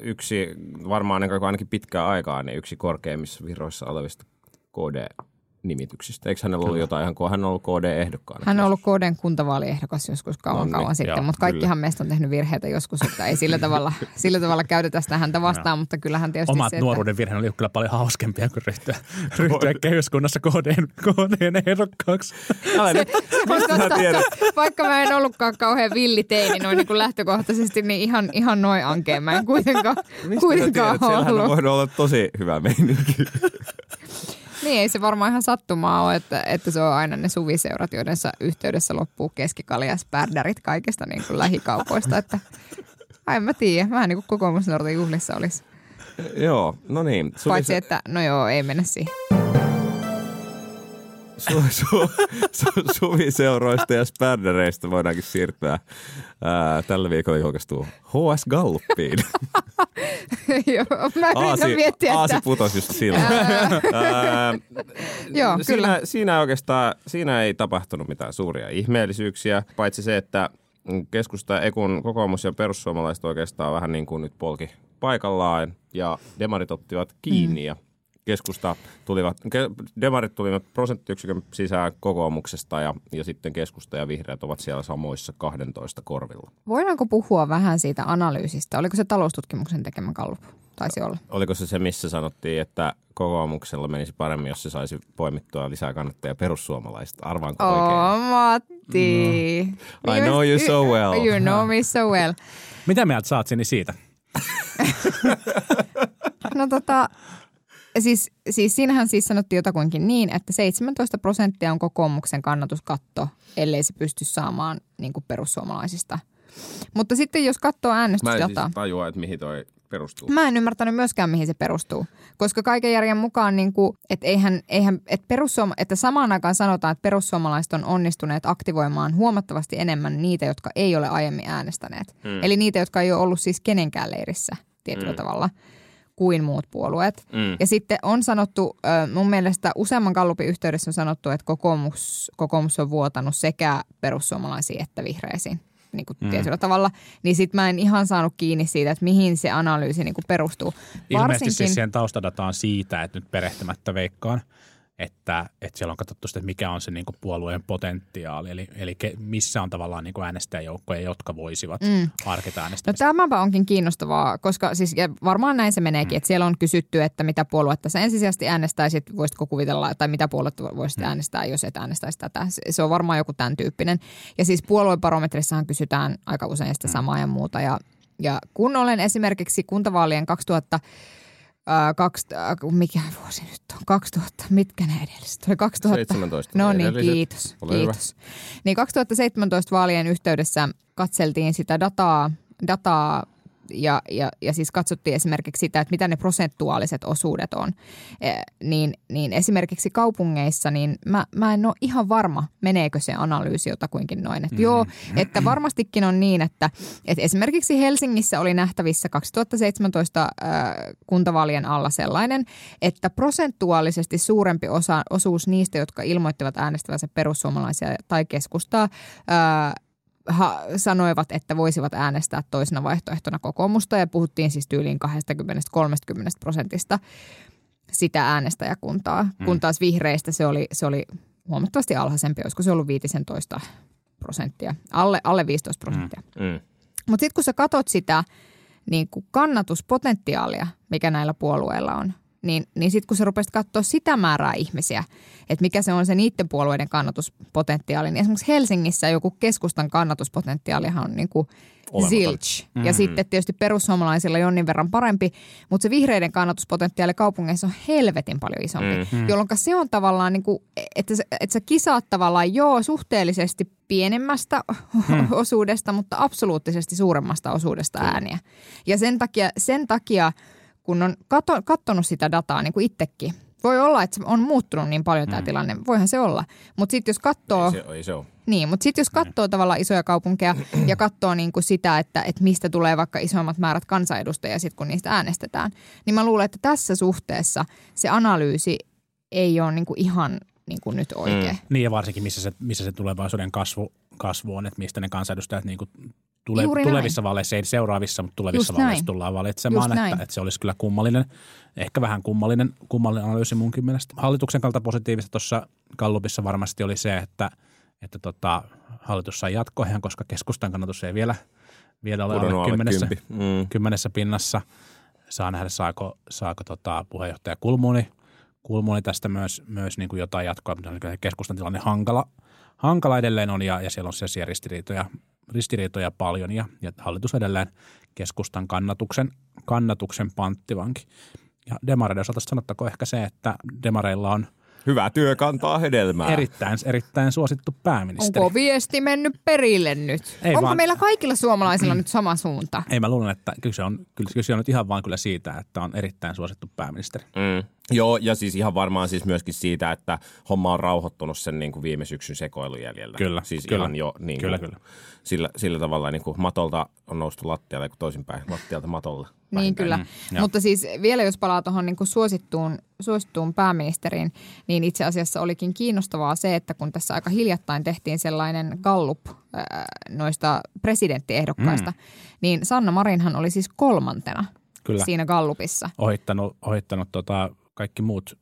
yksi, varmaan ainakin pitkään aikaa, niin yksi korkeimmissa viroissa olevista KD nimityksistä. Eikö hänellä ollut jotain, ihan kun hän on ollut KD-ehdokkaana? Hän on ollut KDn kuntavaaliehdokas joskus kauan no, niin, kauan sitten, joo, mutta kaikkihan kyllä. meistä on tehnyt virheitä joskus, että ei sillä tavalla, <laughs> sillä tavalla käytetä sitä häntä vastaan, no. mutta kyllähän tietysti Omat se, että... nuoruuden virheet oli kyllä paljon hauskempia kuin ryhtyä, <laughs> ryhtyä kehyskunnassa KDn, KDn ehdokkaaksi. se, vaikka, vaikka mä en ollutkaan kauhean villiteini noin niin kuin lähtökohtaisesti, niin ihan, ihan noin ankeen mä en kuitenkaan, kuitenkaan ollut. Siellähän on voinut olla tosi hyvä meininki. <laughs> Niin, ei se varmaan ihan sattumaa ole, että, että se on aina ne suviseurat, joiden yhteydessä loppuu keskikaljaspärderit kaikista niin kuin lähikaupoista. Että, en mä tiedä, vähän niin kuin kokoomusnuorten juhlissa olisi. Joo, no niin. Suvis... Paitsi, että no joo, ei mennä siihen. Su, su, su, suviseuroista ja spärdäreistä voidaankin siirtää ää, tällä viikolla julkaistuu HS Galluppiin. <laughs> Joo, mä Aasi, miettiä, Aasi että... putosi just silloin. Joo, siinä, kyllä. Siinä, oikeastaan, siinä ei tapahtunut mitään suuria ihmeellisyyksiä, paitsi se, että keskusta, Ekun, kokoomus ja perussuomalaiset oikeastaan vähän niin kuin nyt polki paikallaan ja demarit ottivat kiinni mm. ja keskusta tulivat, demarit tulivat prosenttiyksikön sisään kokoomuksesta ja, ja sitten keskusta ja vihreät ovat siellä samoissa 12 korvilla. Voidaanko puhua vähän siitä analyysistä? Oliko se taloustutkimuksen tekemä kallup? Taisi olla. Oliko se se, missä sanottiin, että kokoomuksella menisi paremmin, jos se saisi poimittua lisää kannattajia perussuomalaisista? Arvaanko oh, oikein? Matti. Mm. I know you so well. You know me so well. Mitä mieltä saat sinni siitä? <laughs> no tota, Siis, siis siinähän siis sanottiin jotakuinkin niin, että 17 prosenttia on kokoomuksen kannatuskatto, ellei se pysty saamaan niin kuin perussuomalaisista. Mutta sitten jos katsoo äänestysdataa. Mä en siis tajua, että mihin toi perustuu? Mä en ymmärtänyt myöskään, mihin se perustuu. Koska kaiken järjen mukaan, niin kuin, että, eihän, eihän, että, perussuoma- että samaan aikaan sanotaan, että perussuomalaiset on onnistuneet aktivoimaan huomattavasti enemmän niitä, jotka ei ole aiemmin äänestäneet. Mm. Eli niitä, jotka ei ole ollut siis kenenkään leirissä tietyllä mm. tavalla kuin muut puolueet. Mm. Ja sitten on sanottu, mun mielestä useamman kallupin yhteydessä on sanottu, että kokoomus, kokoomus on vuotanut sekä perussuomalaisiin että vihreisiin niin kuin mm. tietyllä tavalla, niin sitten mä en ihan saanut kiinni siitä, että mihin se analyysi niin kuin perustuu. Ilmeisesti Varsinkin, siis siihen taustadataan siitä, että nyt perehtymättä veikkaan, että, että siellä on katsottu sitä, että mikä on se niin kuin puolueen potentiaali, eli, eli ke, missä on tavallaan niin kuin äänestäjäjoukkoja, jotka voisivat mm. harkita äänestämistä. No tämäpä onkin kiinnostavaa, koska siis ja varmaan näin se meneekin, mm. että siellä on kysytty, että mitä puoluetta sä ensisijaisesti äänestäisit, voisitko kuvitella, tai mitä puoluetta voisit mm. äänestää, jos et äänestäisi tätä. Se on varmaan joku tämän tyyppinen. Ja siis puoluebarometrissahan kysytään aika usein sitä mm. samaa ja muuta, ja, ja kun olen esimerkiksi kuntavaalien 2000 Äh, kaksi, äh, mikä vuosi nyt on? 2000, mitkä ne edelliset? Oli 2017. No niin, kiitos. kiitos. Niin 2017 vaalien yhteydessä katseltiin sitä dataa, dataa ja, ja, ja siis katsottiin esimerkiksi sitä, että mitä ne prosentuaaliset osuudet on, e, niin, niin esimerkiksi kaupungeissa, niin mä, mä en ole ihan varma, meneekö se analyysi jotakuinkin noin. Että mm. joo, että varmastikin on niin, että, että esimerkiksi Helsingissä oli nähtävissä 2017 äh, kuntavaalien alla sellainen, että prosentuaalisesti suurempi osa, osuus niistä, jotka ilmoittivat äänestävänsä perussuomalaisia tai keskustaa, äh, ha, sanoivat, että voisivat äänestää toisena vaihtoehtona kokoomusta ja puhuttiin siis tyyliin 20-30 prosentista sitä äänestäjäkuntaa, mm. kun taas vihreistä se oli, se oli huomattavasti alhaisempi, olisiko se ollut 15 prosenttia, alle, alle 15 prosenttia. Mm. Mm. Mutta sitten kun sä katot sitä niin kuin kannatuspotentiaalia, mikä näillä puolueilla on, niin, niin sitten kun sä rupesit katsoa sitä määrää ihmisiä, että mikä se on se niiden puolueiden kannatuspotentiaali, niin esimerkiksi Helsingissä joku keskustan kannatuspotentiaalihan on niin kuin zilch. Mm-hmm. Ja sitten tietysti perussuomalaisilla jonnin verran parempi, mutta se vihreiden kannatuspotentiaali kaupungeissa on helvetin paljon isompi. Mm-hmm. Jolloin se on tavallaan, niin kuin, että, sä, että sä kisaat tavallaan joo suhteellisesti pienemmästä mm. <laughs> osuudesta, mutta absoluuttisesti suuremmasta osuudesta ääniä. Ja sen takia, sen takia – kun on kato, katsonut sitä dataa niin kuin itsekin, voi olla, että on muuttunut niin paljon tämä mm. tilanne. Voihan se olla. Mutta sitten jos katsoo... Ei se, ei se ole. Niin, mutta sitten jos katsoo mm. tavallaan isoja kaupunkeja ja katsoo niin kuin sitä, että, että mistä tulee vaikka isommat määrät kansanedustajia sit kun niistä äänestetään, niin mä luulen, että tässä suhteessa se analyysi ei ole niin kuin ihan niin kuin nyt oikein. Mm. Niin ja varsinkin missä se, missä se tulevaisuuden kasvu, kasvu on, että mistä ne kansanedustajat niin kuin tule, tulevissa näin. vaaleissa, ei seuraavissa, mutta tulevissa Just vaaleissa näin. tullaan valitsemaan, että, että, se olisi kyllä kummallinen, ehkä vähän kummallinen, kummallinen analyysi munkin mielestä. Hallituksen kalta positiivista tuossa Kallupissa varmasti oli se, että, että tota, hallitus sai jatkoajan, koska keskustan kannatus ei vielä, vielä ole alle kymmenessä, mm. kymmenessä pinnassa. Saa nähdä, saako, saako tota, puheenjohtaja Kulmuni, Kulmuni tästä myös, myös niin kuin jotain jatkoa, mutta keskustan tilanne hankala, hankala edelleen on ja, ja siellä on sellaisia ristiriitoja ristiriitoja paljon ja, ja hallitus edelleen keskustan kannatuksen, kannatuksen panttivanki. Ja demareiden osalta sanottako ehkä se, että demareilla on – Hyvä työ kantaa hedelmää. Erittäin, erittäin suosittu pääministeri. Onko viesti mennyt perille nyt? Ei Onko vaan, meillä kaikilla suomalaisilla nyt sama suunta? Ei, mä luulen, että kyllä se on, kyllä se on nyt ihan vaan kyllä siitä, että on erittäin suosittu pääministeri. Mm. Joo, ja siis ihan varmaan siis myöskin siitä, että homma on rauhoittunut sen niin kuin viime syksyn sekoilun jäljellä. Kyllä, siis kyllä. Ihan jo niin kyllä, kyllä. Sillä, sillä tavalla niin kuin matolta on noustu lattialle, kuin toisinpäin, lattialta matolle. Niin kyllä, mm, mutta siis vielä jos palaa tuohon niin suosittuun, suosittuun pääministeriin, niin itse asiassa olikin kiinnostavaa se, että kun tässä aika hiljattain tehtiin sellainen gallup ää, noista presidenttiehdokkaista, mm. niin Sanna Marinhan oli siis kolmantena kyllä. siinä gallupissa. Ohittanut, ohittanut tota kaikki muut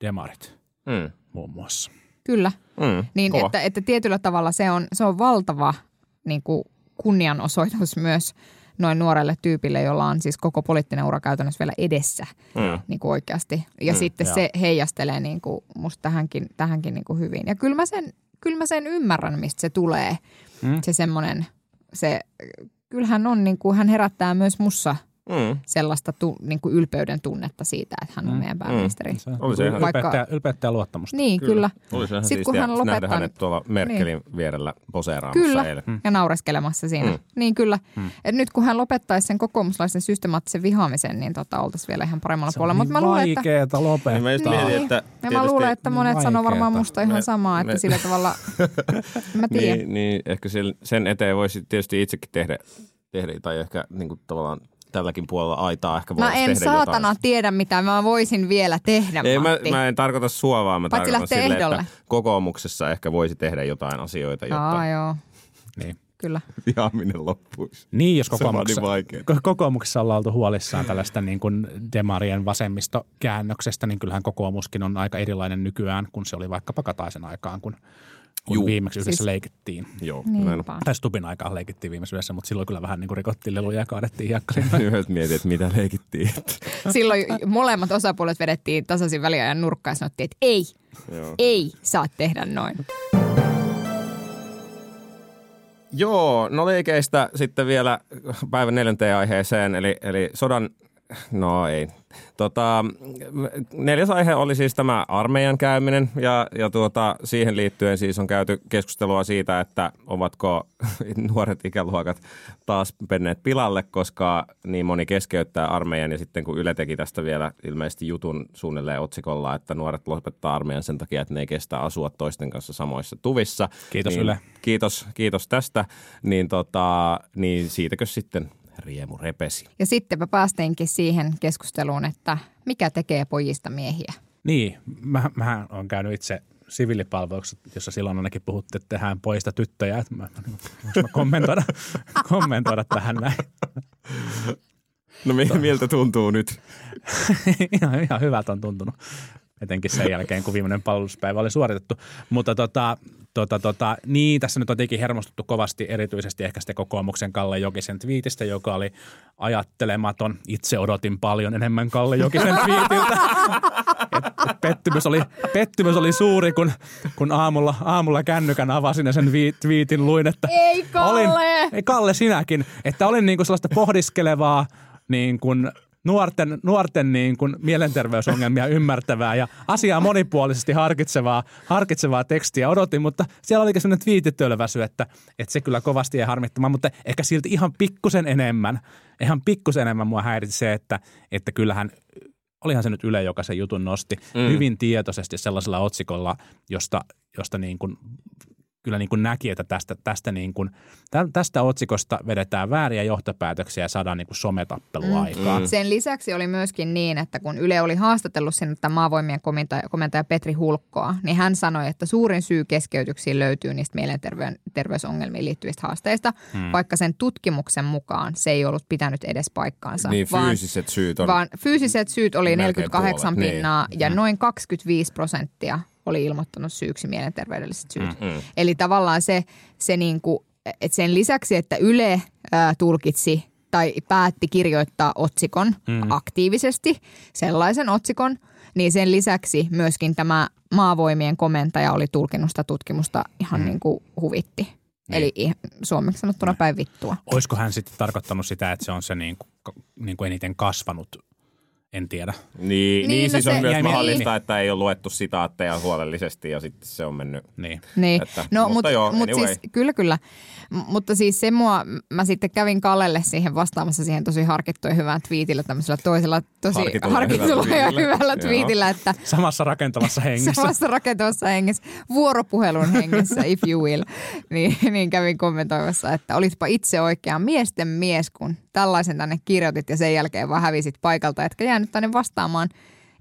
demarit mm. muun muassa. Kyllä, mm, niin että, että tietyllä tavalla se on, se on valtava niin kuin kunnianosoitus <laughs> myös noin nuorelle tyypille, jolla on siis koko poliittinen ura käytännössä vielä edessä mm. niin kuin oikeasti. Ja mm, sitten joo. se heijastelee niin kuin musta tähänkin, tähänkin niin kuin hyvin. Ja kyllä mä, sen, kyllä mä sen ymmärrän, mistä se tulee. Mm. Se semmoinen, se, kyllähän on niin kuin, hän herättää myös mussa Mm. sellaista tu, niin kuin ylpeyden tunnetta siitä, että hän on meidän pääministeri. Se Oli se ihan- Vaikka- ylpeyttä ja luottamusta. Niin, kyllä. Oli se ihan Sitten kun hän nähdä lopettaa, hänet tuolla Merkelin vierellä poseeraamassa Kyllä, eilen. ja naureskelemassa siinä. Mm. Mm. Niin kyllä. Mm. Et nyt kun hän lopettaisi sen kokoomuslaisen systemaattisen vihaamisen, niin tota, oltaisiin vielä ihan paremmalla Se on puolella. niin Mutta mä luulen, että... vaikeeta lopettaa. Niin mä just Niin. mietin, että Ja mä luulen, että monet niin sanoo varmaan vaikeeta. musta ihan Me- samaa, että me- sillä tavalla, <laughs> mä tiedän. Niin, niin ehkä sen, sen eteen voisi tietysti itsekin tehdä, tehdä tai ehkä niin kuin tavallaan tälläkin puolella aitaa ehkä Mä en tehdä saatana jotain. tiedä, mitä mä voisin vielä tehdä, Ei, mä, Matti. mä en tarkoita sua, vaan mä Paitsi tarkoitan sille, ehdolle. että kokoomuksessa ehkä voisi tehdä jotain asioita, jotta Aa, joo, Niin. kyllä. vihaaminen loppuisi. Niin, jos kokoomuksessa, niin kokoomuksessa ollaan oltu huolissaan tällaista niin kuin demarien vasemmistokäännöksestä, niin kyllähän kokoomuskin on aika erilainen nykyään, kun se oli vaikkapa Kataisen aikaan, kun, kun Juu. viimeksi yhdessä Siis- leikittiin. Joo, näin. Tai Stubin aikaan leikittiin viimeksi yhdessä, mutta silloin kyllä vähän niin kuin rikottiin leluja ja kaadettiin hiekkarin. <laughs> Yhdessä mietin, että mitä leikittiin. <laughs> Silloin molemmat osapuolet vedettiin tasaisin väliajan nurkkaan ja sanottiin, että ei, Joo. ei saa tehdä noin. Joo, no liikeistä sitten vielä päivän neljänteen aiheeseen, eli, eli sodan, no ei. Tota, neljäs aihe oli siis tämä armeijan käyminen ja, ja tuota, siihen liittyen siis on käyty keskustelua siitä, että ovatko <laughs> nuoret ikäluokat taas penneet pilalle, koska niin moni keskeyttää armeijan ja sitten kun Yle teki tästä vielä ilmeisesti jutun suunnilleen otsikolla, että nuoret lopettaa armeijan sen takia, että ne ei kestä asua toisten kanssa samoissa tuvissa. Kiitos niin, Yle. Kiitos, kiitos tästä. Niin, tota, niin siitäkö sitten riemu repesi? Ja sittenpä päästiinkin siihen keskusteluun, että mikä tekee pojista miehiä. Niin, mä, mä oon käynyt itse siviilipalveluksessa, jossa silloin ainakin puhuttiin, että tehdään poista tyttöjä. Että mä, mä, mä kommentoida, <laughs> kommentoida tähän näin. No mi- miltä tuntuu nyt? <laughs> ihan, ihan hyvältä on tuntunut, etenkin sen jälkeen, kun viimeinen palveluspäivä oli suoritettu. Mutta tota, tota, tota, niin, tässä nyt on tietenkin hermostuttu kovasti erityisesti ehkä sitten kokoomuksen Kalle Jokisen twiitistä, joka oli ajattelematon. Itse odotin paljon enemmän Kalle Jokisen twiitiltä. Et, <laughs> et pettymys, oli, pettymys oli suuri, kun, kun aamulla, aamulla kännykän avasin ja sen vi, twiitin luin, että Ei, Kalle! Olin, ei Kalle sinäkin, että olin niin kuin sellaista pohdiskelevaa niin kuin nuorten, nuorten niin kuin mielenterveysongelmia ymmärtävää ja asiaa monipuolisesti harkitsevaa, harkitsevaa tekstiä odotin, mutta siellä olikin sellainen twiititölväsy, että, että se kyllä kovasti ei harmittamaan, mutta ehkä silti ihan pikkusen enemmän, ihan pikkusen enemmän mua häiritsi se, että, että kyllähän olihan se nyt Yle, joka sen jutun nosti mm. hyvin tietoisesti sellaisella otsikolla, josta, josta niin kuin kyllä niin kuin näki, että tästä, tästä, niin kuin, tä- tästä otsikosta vedetään vääriä johtopäätöksiä ja saadaan niin kuin sometappelua mm. aikaan. Sen lisäksi oli myöskin niin, että kun Yle oli haastatellut sinne tämän maavoimien komentaja, komentaja Petri Hulkkoa, niin hän sanoi, että suurin syy keskeytyksiin löytyy niistä mielenterveysongelmiin liittyvistä haasteista, hmm. vaikka sen tutkimuksen mukaan se ei ollut pitänyt edes paikkaansa. Niin vaan, fyysiset syyt on. vaan fyysiset syyt oli Melkein 48 puolet, pinnaa ja noin 25 prosenttia oli ilmoittanut syyksi mielenterveydelliset syyt. Mm, mm. Eli tavallaan se, se niinku, että sen lisäksi, että Yle ää, tulkitsi tai päätti kirjoittaa otsikon mm. aktiivisesti, sellaisen otsikon, niin sen lisäksi myöskin tämä maavoimien komentaja oli tulkinut sitä tutkimusta ihan mm. niin kuin huvitti. Niin. Eli suomeksi sanottuna päin vittua. Olisiko hän sitten tarkoittanut sitä, että se on se niin kuin, niin kuin eniten kasvanut? En tiedä. Niin, niin, Niin, no siis on se- myös Jäi mahdollista, mieleen. että ei ole luettu sitaatteja huolellisesti ja sitten se on mennyt. Niin. Niin. Että- no, mutta mutta joo, mut anyway. siis, kyllä, kyllä. M- mutta siis se mua, mä sitten kävin Kallelle siihen vastaamassa siihen tosi harkittua ja hyvään twiitillä, tämmöisellä toisella tosi Harkitulla harkitulla, ja hyvällä ja twiitillä, että Samassa rakentavassa <laughs> hengessä. samassa rakentavassa hengessä, vuoropuhelun hengessä, if you will, <laughs> niin, niin kävin kommentoimassa, että olitpa itse oikea miesten mies, kun tällaisen tänne kirjoitit ja sen jälkeen vaan hävisit paikalta, etkä jäänyt tänne vastaamaan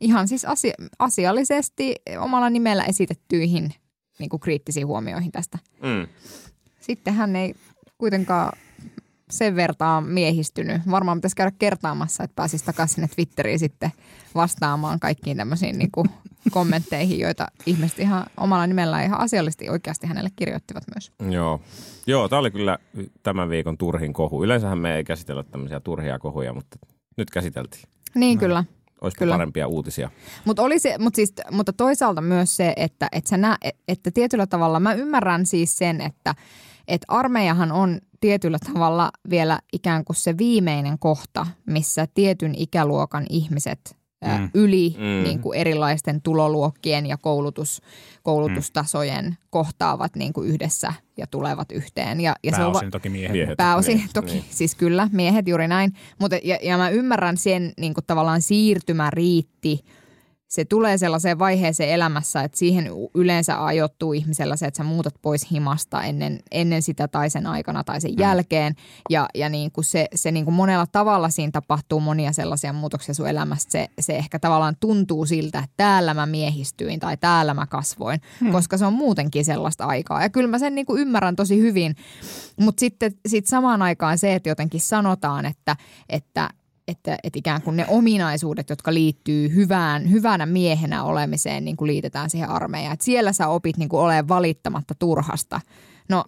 ihan siis asia, asiallisesti omalla nimellä esitettyihin niin kuin kriittisiin huomioihin tästä. Mm. Sitten hän ei kuitenkaan sen vertaa miehistynyt. Varmaan pitäisi käydä kertaamassa, että pääsisi takaisin sinne Twitteriin sitten vastaamaan kaikkiin tämmöisiin niin kuin <laughs> kommentteihin, joita ihmiset ihan omalla nimellä ihan asiallisesti oikeasti hänelle kirjoittivat myös. Joo. Joo, tämä oli kyllä tämän viikon turhin kohu. Yleensähän me ei käsitellä tämmöisiä turhia kohuja, mutta nyt käsiteltiin. Niin kyllä. Olisiko Kyllä. parempia uutisia? Mut oli se, mut siis, mutta toisaalta myös se, että, että, sä nä, että tietyllä tavalla mä ymmärrän siis sen, että, että armeijahan on tietyllä tavalla vielä ikään kuin se viimeinen kohta, missä tietyn ikäluokan ihmiset mm. yli mm. Niin kuin erilaisten tuloluokkien ja koulutus, koulutustasojen mm. kohtaavat niin kuin yhdessä ja tulevat yhteen. Ja, ja pääosin se on, toki miehet. Miehet. Pääosin Niin, toki, niin. siis kyllä, miehet juuri näin. Mutta, ja, ja mä ymmärrän sen niin kuin tavallaan siirtymä riitti. Se tulee sellaiseen vaiheeseen elämässä, että siihen yleensä ajoittuu ihmisellä se, että sä muutat pois himasta ennen, ennen sitä tai sen aikana tai sen jälkeen. Ja, ja niin kuin se, se niin kuin monella tavalla siinä tapahtuu monia sellaisia muutoksia sun elämästä. Se, se ehkä tavallaan tuntuu siltä, että täällä mä miehistyin tai täällä mä kasvoin, hmm. koska se on muutenkin sellaista aikaa. Ja kyllä mä sen niin kuin ymmärrän tosi hyvin. Mutta sitten sit samaan aikaan se, että jotenkin sanotaan, että, että että, että ikään kuin ne ominaisuudet, jotka liittyy hyvään, hyvänä miehenä olemiseen, niin kuin liitetään siihen armeijaan. Että siellä sä opit niin kuin olemaan valittamatta turhasta. No,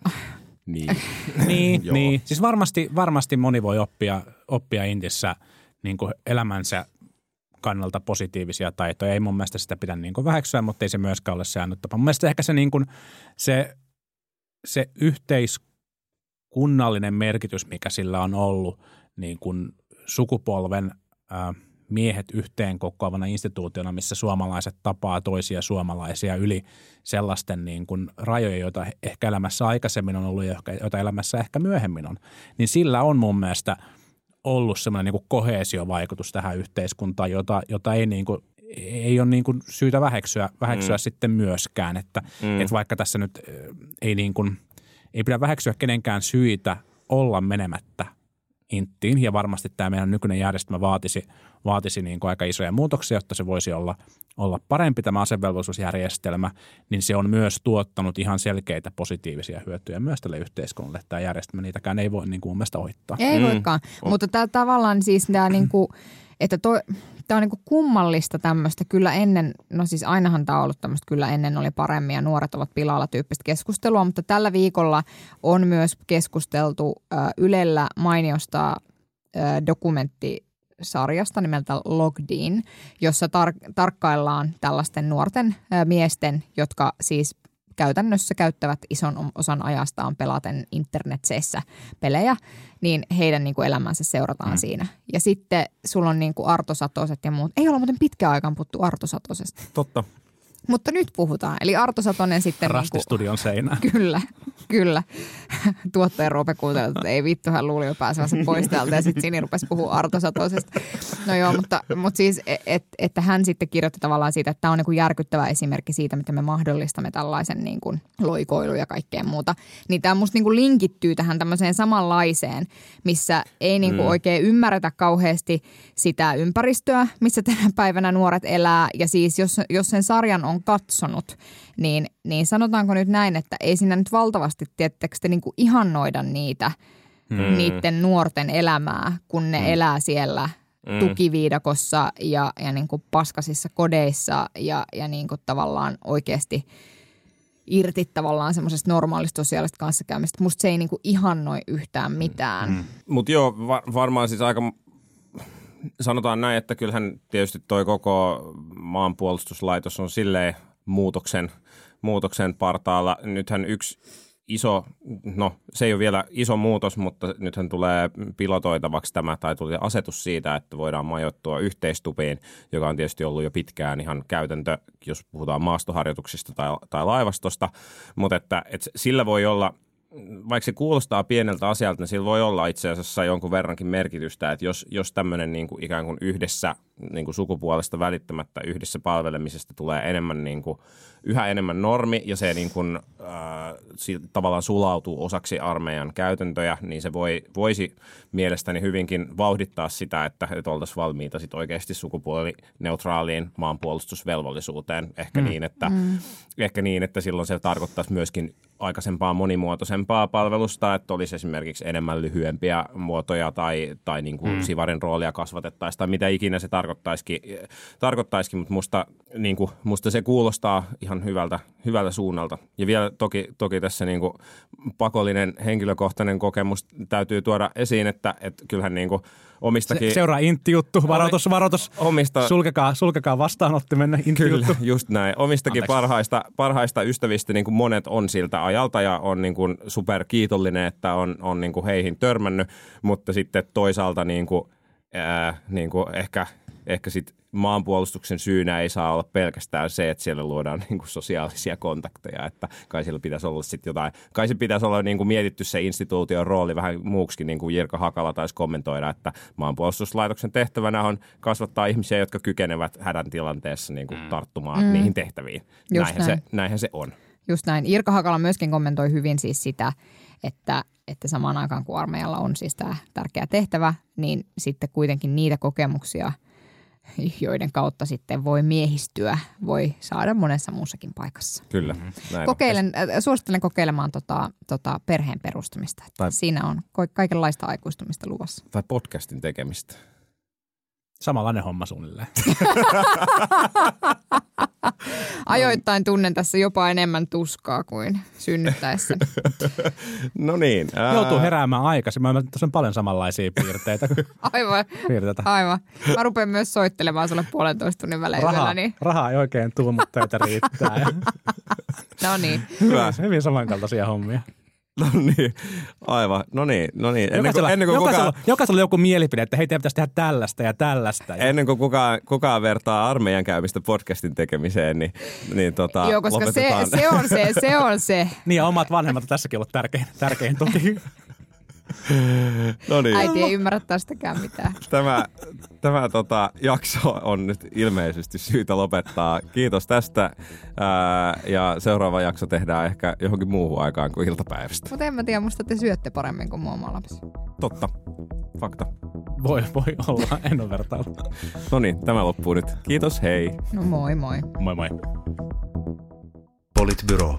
Niin. <laughs> Niin, niin. Siis varmasti, varmasti moni voi oppia, oppia Intissä niin kuin elämänsä kannalta positiivisia taitoja. Ei mun mielestä sitä pidä niin kuin väheksyä, mutta ei se myöskään ole säännöt tapa. Mun mielestä ehkä se, niin kuin, se, se yhteiskunnallinen merkitys, mikä sillä on ollut niin kuin sukupolven miehet yhteen kokoavana instituutiona, missä suomalaiset tapaa toisia suomalaisia yli sellaisten niin kuin rajoja, joita ehkä elämässä aikaisemmin on ollut ja joita elämässä ehkä myöhemmin on, niin sillä on mun mielestä ollut semmoinen niin kuin koheesiovaikutus tähän yhteiskuntaan, jota, jota ei, niin kuin, ei ole niin kuin syytä väheksyä, väheksyä mm. sitten myöskään. Että, mm. että vaikka tässä nyt ei, niin kuin, ei pidä väheksyä kenenkään syitä olla menemättä inttiin ja varmasti tämä meidän nykyinen järjestelmä vaatisi, vaatisi niin kuin aika isoja muutoksia, jotta se voisi olla, olla parempi tämä asevelvollisuusjärjestelmä, niin se on myös tuottanut ihan selkeitä positiivisia hyötyjä myös tälle yhteiskunnalle. Tämä järjestelmä, niitäkään ei voi niin kuin mun mielestä ohittaa. ei mm. voikaan. Mutta tämä tavallaan siis tämä niinku, että toi, tämä on niinku kummallista tämmöistä kyllä ennen, no siis ainahan tämä on ollut tämmöistä kyllä ennen oli paremmin ja nuoret ovat pilalla tyyppistä keskustelua, mutta tällä viikolla on myös keskusteltu ö, Ylellä mainiosta ö, dokumenttisarjasta nimeltä Logged In, jossa tar- tarkkaillaan tällaisten nuorten ö, miesten, jotka siis käytännössä käyttävät ison osan ajastaan pelaten internetseissä pelejä, niin heidän niin kuin elämänsä seurataan mm. siinä. Ja sitten sulla on niin kuin Arto Satoset ja muut. Ei olla muuten pitkään aikaan puhuttu Arto Satosesta, Totta. Mutta nyt puhutaan. Eli Arto Satonen sitten... niin kuin, Rastistudion seinään. Kyllä, kyllä. Tuottaja Roope kuunteli, että ei vittu, hän luuli jo pääsevänsä pois täältä ja sitten Sini rupesi puhua Arto Satosesta. No joo, mutta, mutta siis, et, että hän sitten kirjoitti tavallaan siitä, että tämä on niin kuin järkyttävä esimerkki siitä, miten me mahdollistamme tällaisen niin kuin loikoilu ja kaikkea muuta. Niin tämä musta niin kuin linkittyy tähän tämmöiseen samanlaiseen, missä ei niin kuin mm. oikein ymmärretä kauheasti sitä ympäristöä, missä tänä päivänä nuoret elää. Ja siis jos, jos sen sarjan on katsonut, niin, niin sanotaanko nyt näin, että ei siinä nyt valtavasti, tiettekö te niin kuin ihannoida niitä, mm. niiden nuorten elämää, kun ne mm. elää siellä mm. tukiviidakossa ja, ja niin kuin paskasissa kodeissa ja, ja niin kuin tavallaan oikeasti irti tavallaan semmoisesta normaalista sosiaalista kanssakäymistä. Musta se ei niin kuin ihannoi yhtään mitään. Mm. Mutta joo, va- varmaan siis aika, sanotaan näin, että kyllähän tietysti toi koko maanpuolustuslaitos on silleen muutoksen, muutoksen partaalla. Nythän yksi iso, no se ei ole vielä iso muutos, mutta nythän tulee pilotoitavaksi tämä, tai tuli asetus siitä, että voidaan majoittua yhteistupiin, joka on tietysti ollut jo pitkään ihan käytäntö, jos puhutaan maastoharjoituksista tai, tai laivastosta, mutta että, että sillä voi olla vaikka se kuulostaa pieneltä asialta, niin sillä voi olla itse asiassa jonkun verrankin merkitystä, että jos, jos tämmöinen niin kuin ikään kuin yhdessä niin kuin sukupuolesta välittämättä yhdessä palvelemisesta tulee enemmän niin kuin, yhä enemmän normi ja se niin kuin, äh, tavallaan sulautuu osaksi armeijan käytäntöjä, niin se voi, voisi mielestäni hyvinkin vauhdittaa sitä, että, että oltaisiin valmiita sit oikeasti sukupuolineutraaliin maanpuolustusvelvollisuuteen. Ehkä, mm. niin, että, mm. ehkä niin, että silloin se tarkoittaisi myöskin aikaisempaa monimuotoisempaa palvelusta, että olisi esimerkiksi enemmän lyhyempiä muotoja tai, tai niin kuin mm. sivarin roolia kasvatettaisiin tai mitä ikinä se tarkoittaisikin, tarkoittaisikin mutta musta, niin kuin, musta se kuulostaa ihan hyvältä, hyvältä suunnalta. Ja vielä toki, toki tässä niin kuin pakollinen henkilökohtainen kokemus täytyy tuoda esiin, että, että kyllähän niin kuin omistakin... Se, seuraa intti-juttu, varoitus, varoitus. Omista, sulkekaa, sulkekaa vastaanottimenne intti-juttu. Kyllä, just näin. Omistakin parhaista, parhaista ystävistä niin kuin monet on siltä ajalta ja on niin kuin super kiitollinen, että on, on niin kuin heihin törmännyt, mutta sitten toisaalta niin kuin, ää, niin kuin ehkä, ehkä sit maanpuolustuksen syynä ei saa olla pelkästään se, että siellä luodaan <laughs> niin kuin sosiaalisia kontakteja, että kai siellä pitäisi olla sitten jotain, kai se pitäisi olla niin kuin mietitty se instituution rooli vähän muuksikin, niin kuin Jirka Hakala taisi kommentoida, että maanpuolustuslaitoksen tehtävänä on kasvattaa ihmisiä, jotka kykenevät hädän tilanteessa niin kuin tarttumaan mm. niihin tehtäviin. Näinhän näin. se, näinhän se on. Just näin. Irka Hakala myöskin kommentoi hyvin siis sitä, että, että samaan aikaan kun armeijalla on siis tämä tärkeä tehtävä, niin sitten kuitenkin niitä kokemuksia, <laughs> joiden kautta sitten voi miehistyä, voi saada monessa muussakin paikassa. Kyllä. Näin Kokeilen, äh, suosittelen kokeilemaan tota, tota perheen perustamista. Että Tai- Siinä on kaikenlaista aikuistumista luvassa. Tai podcastin tekemistä. Samanlainen homma suunnilleen. <laughs> Ajoittain tunnen tässä jopa enemmän tuskaa kuin synnyttäessä. <laughs> No niin. ää, Joutuu heräämään aikaisin. Mä tässä on paljon samanlaisia piirteitä. <laughs> Aivan, piirteitä. aivan. Mä rupean myös soittelemaan sulle puolentoista tunnin välein Rahaa, yöllä, niin rahaa ei oikein tuu, mutta töitä riittää. Ja no niin. Hyvä. hyvin samankaltaisia hommia. No niin, aivan. No niin, no niin. Ennen kuin, Jokaisella, ennen kuin jokaisella, kukaan, jokaisella on joku mielipide, että hei, teidän pitäisi tehdä tällaista ja tällaista. Ja ennen kuin kukaan, kukaan vertaa armeijan käymistä podcastin tekemiseen, niin, niin tota, Joo, koska se, se, on se, se on se. <laughs> Niin ja omat vanhemmat on tässäkin ollut tärkein, tärkein tuki. <laughs> No niin. Äiti ei ymmärrä tästäkään mitään. tämä, tämä tota, jakso on nyt ilmeisesti syytä lopettaa. Kiitos tästä ää, ja seuraava jakso tehdään ehkä johonkin muuhun aikaan kuin iltapäivästä. Mutta en mä tiedä, musta te syötte paremmin kuin oma lapsi. Totta. Fakta. Voi, voi olla, en ole vertailu. No niin, tämä loppuu nyt. Kiitos, hei. No moi moi. Moi moi. Politbyro.